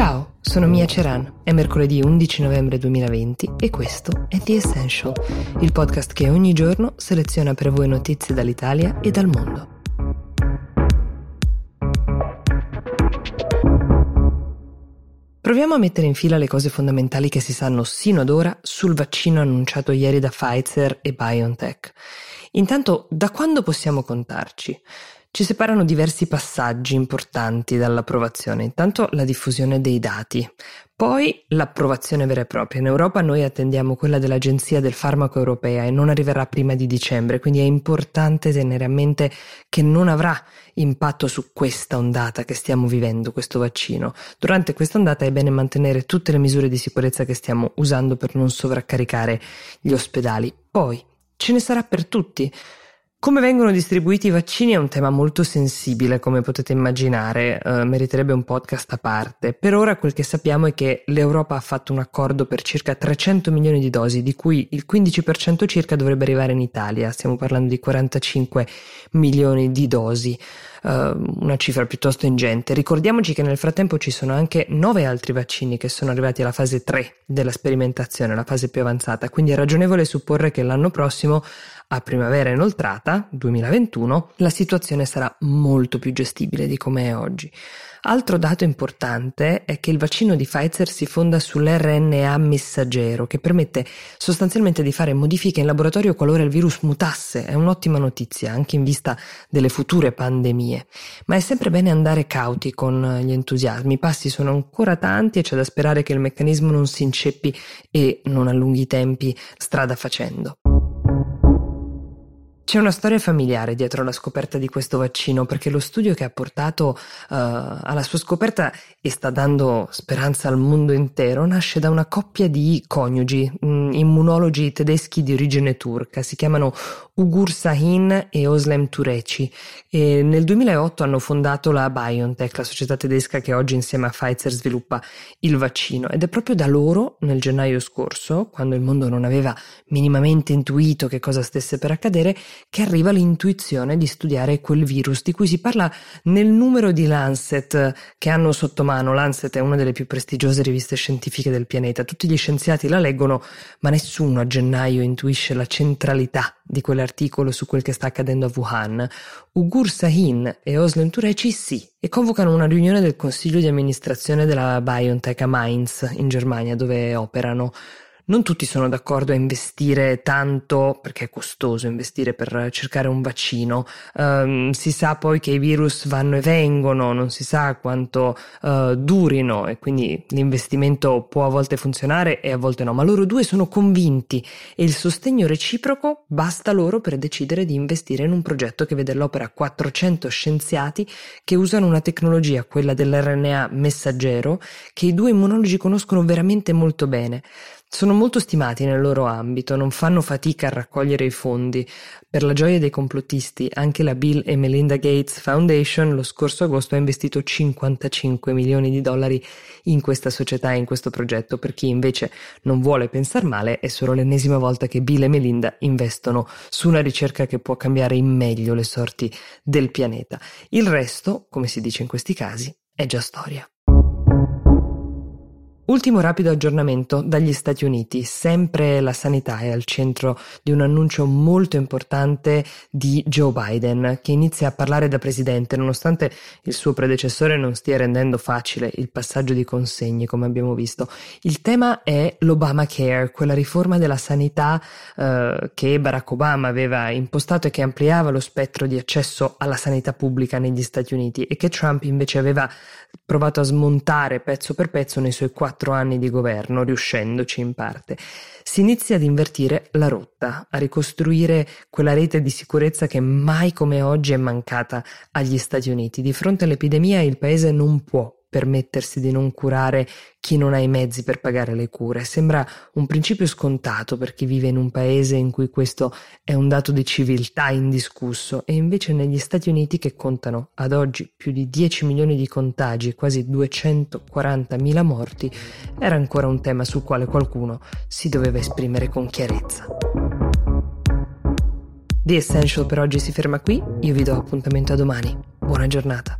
Ciao, sono Mia Ceran, è mercoledì 11 novembre 2020 e questo è The Essential, il podcast che ogni giorno seleziona per voi notizie dall'Italia e dal mondo. Proviamo a mettere in fila le cose fondamentali che si sanno sino ad ora sul vaccino annunciato ieri da Pfizer e BioNTech. Intanto, da quando possiamo contarci? Ci separano diversi passaggi importanti dall'approvazione. Intanto la diffusione dei dati, poi l'approvazione vera e propria. In Europa noi attendiamo quella dell'Agenzia del Farmaco Europea e non arriverà prima di dicembre, quindi è importante tenere a mente che non avrà impatto su questa ondata che stiamo vivendo, questo vaccino. Durante questa ondata è bene mantenere tutte le misure di sicurezza che stiamo usando per non sovraccaricare gli ospedali. Poi ce ne sarà per tutti. Come vengono distribuiti i vaccini è un tema molto sensibile, come potete immaginare, eh, meriterebbe un podcast a parte. Per ora quel che sappiamo è che l'Europa ha fatto un accordo per circa 300 milioni di dosi, di cui il 15% circa dovrebbe arrivare in Italia, stiamo parlando di 45 milioni di dosi, una cifra piuttosto ingente. Ricordiamoci che nel frattempo ci sono anche 9 altri vaccini che sono arrivati alla fase 3 della sperimentazione, la fase più avanzata, quindi è ragionevole supporre che l'anno prossimo a primavera inoltrata, 2021, la situazione sarà molto più gestibile di come è oggi. Altro dato importante è che il vaccino di Pfizer si fonda sull'RNA messaggero, che permette sostanzialmente di fare modifiche in laboratorio qualora il virus mutasse. È un'ottima notizia, anche in vista delle future pandemie. Ma è sempre bene andare cauti con gli entusiasmi. I passi sono ancora tanti e c'è da sperare che il meccanismo non si inceppi e non allunghi i tempi strada facendo. C'è una storia familiare dietro la scoperta di questo vaccino perché lo studio che ha portato uh, alla sua scoperta e sta dando speranza al mondo intero nasce da una coppia di coniugi, mh, mm, immunologi tedeschi di origine turca, si chiamano Ugur Sahin e Oslem Tureci e nel 2008 hanno fondato la BioNTech, la società tedesca che oggi insieme a Pfizer sviluppa il vaccino ed è proprio da loro nel gennaio scorso, quando il mondo non aveva minimamente intuito che cosa stesse per accadere, che arriva l'intuizione di studiare quel virus di cui si parla nel numero di Lancet che hanno sotto mano. Lancet è una delle più prestigiose riviste scientifiche del pianeta. Tutti gli scienziati la leggono, ma nessuno a gennaio intuisce la centralità di quell'articolo su quel che sta accadendo a Wuhan. Ugur Sahin e Oslem Tureci sì, e convocano una riunione del consiglio di amministrazione della BioNTech a Mainz, in Germania, dove operano. Non tutti sono d'accordo a investire tanto, perché è costoso investire per cercare un vaccino. Um, si sa poi che i virus vanno e vengono, non si sa quanto uh, durino e quindi l'investimento può a volte funzionare e a volte no, ma loro due sono convinti e il sostegno reciproco basta loro per decidere di investire in un progetto che vede all'opera 400 scienziati che usano una tecnologia, quella dell'RNA messaggero, che i due immunologi conoscono veramente molto bene. Sono molto stimati nel loro ambito, non fanno fatica a raccogliere i fondi. Per la gioia dei complottisti, anche la Bill e Melinda Gates Foundation lo scorso agosto ha investito 55 milioni di dollari in questa società e in questo progetto. Per chi invece non vuole pensare male, è solo l'ennesima volta che Bill e Melinda investono su una ricerca che può cambiare in meglio le sorti del pianeta. Il resto, come si dice in questi casi, è già storia. Ultimo rapido aggiornamento dagli Stati Uniti. Sempre la sanità è al centro di un annuncio molto importante di Joe Biden, che inizia a parlare da presidente, nonostante il suo predecessore non stia rendendo facile il passaggio di consegne, come abbiamo visto. Il tema è l'Obamacare, quella riforma della sanità eh, che Barack Obama aveva impostato e che ampliava lo spettro di accesso alla sanità pubblica negli Stati Uniti e che Trump invece aveva provato a smontare pezzo per pezzo nei suoi quattro quattro anni di governo, riuscendoci in parte. Si inizia ad invertire la rotta, a ricostruire quella rete di sicurezza che mai come oggi è mancata agli Stati Uniti. Di fronte all'epidemia il paese non può permettersi di non curare chi non ha i mezzi per pagare le cure. Sembra un principio scontato per chi vive in un paese in cui questo è un dato di civiltà indiscusso e invece negli Stati Uniti che contano ad oggi più di 10 milioni di contagi e quasi 240 mila morti era ancora un tema sul quale qualcuno si doveva esprimere con chiarezza. The Essential per oggi si ferma qui, io vi do appuntamento a domani. Buona giornata.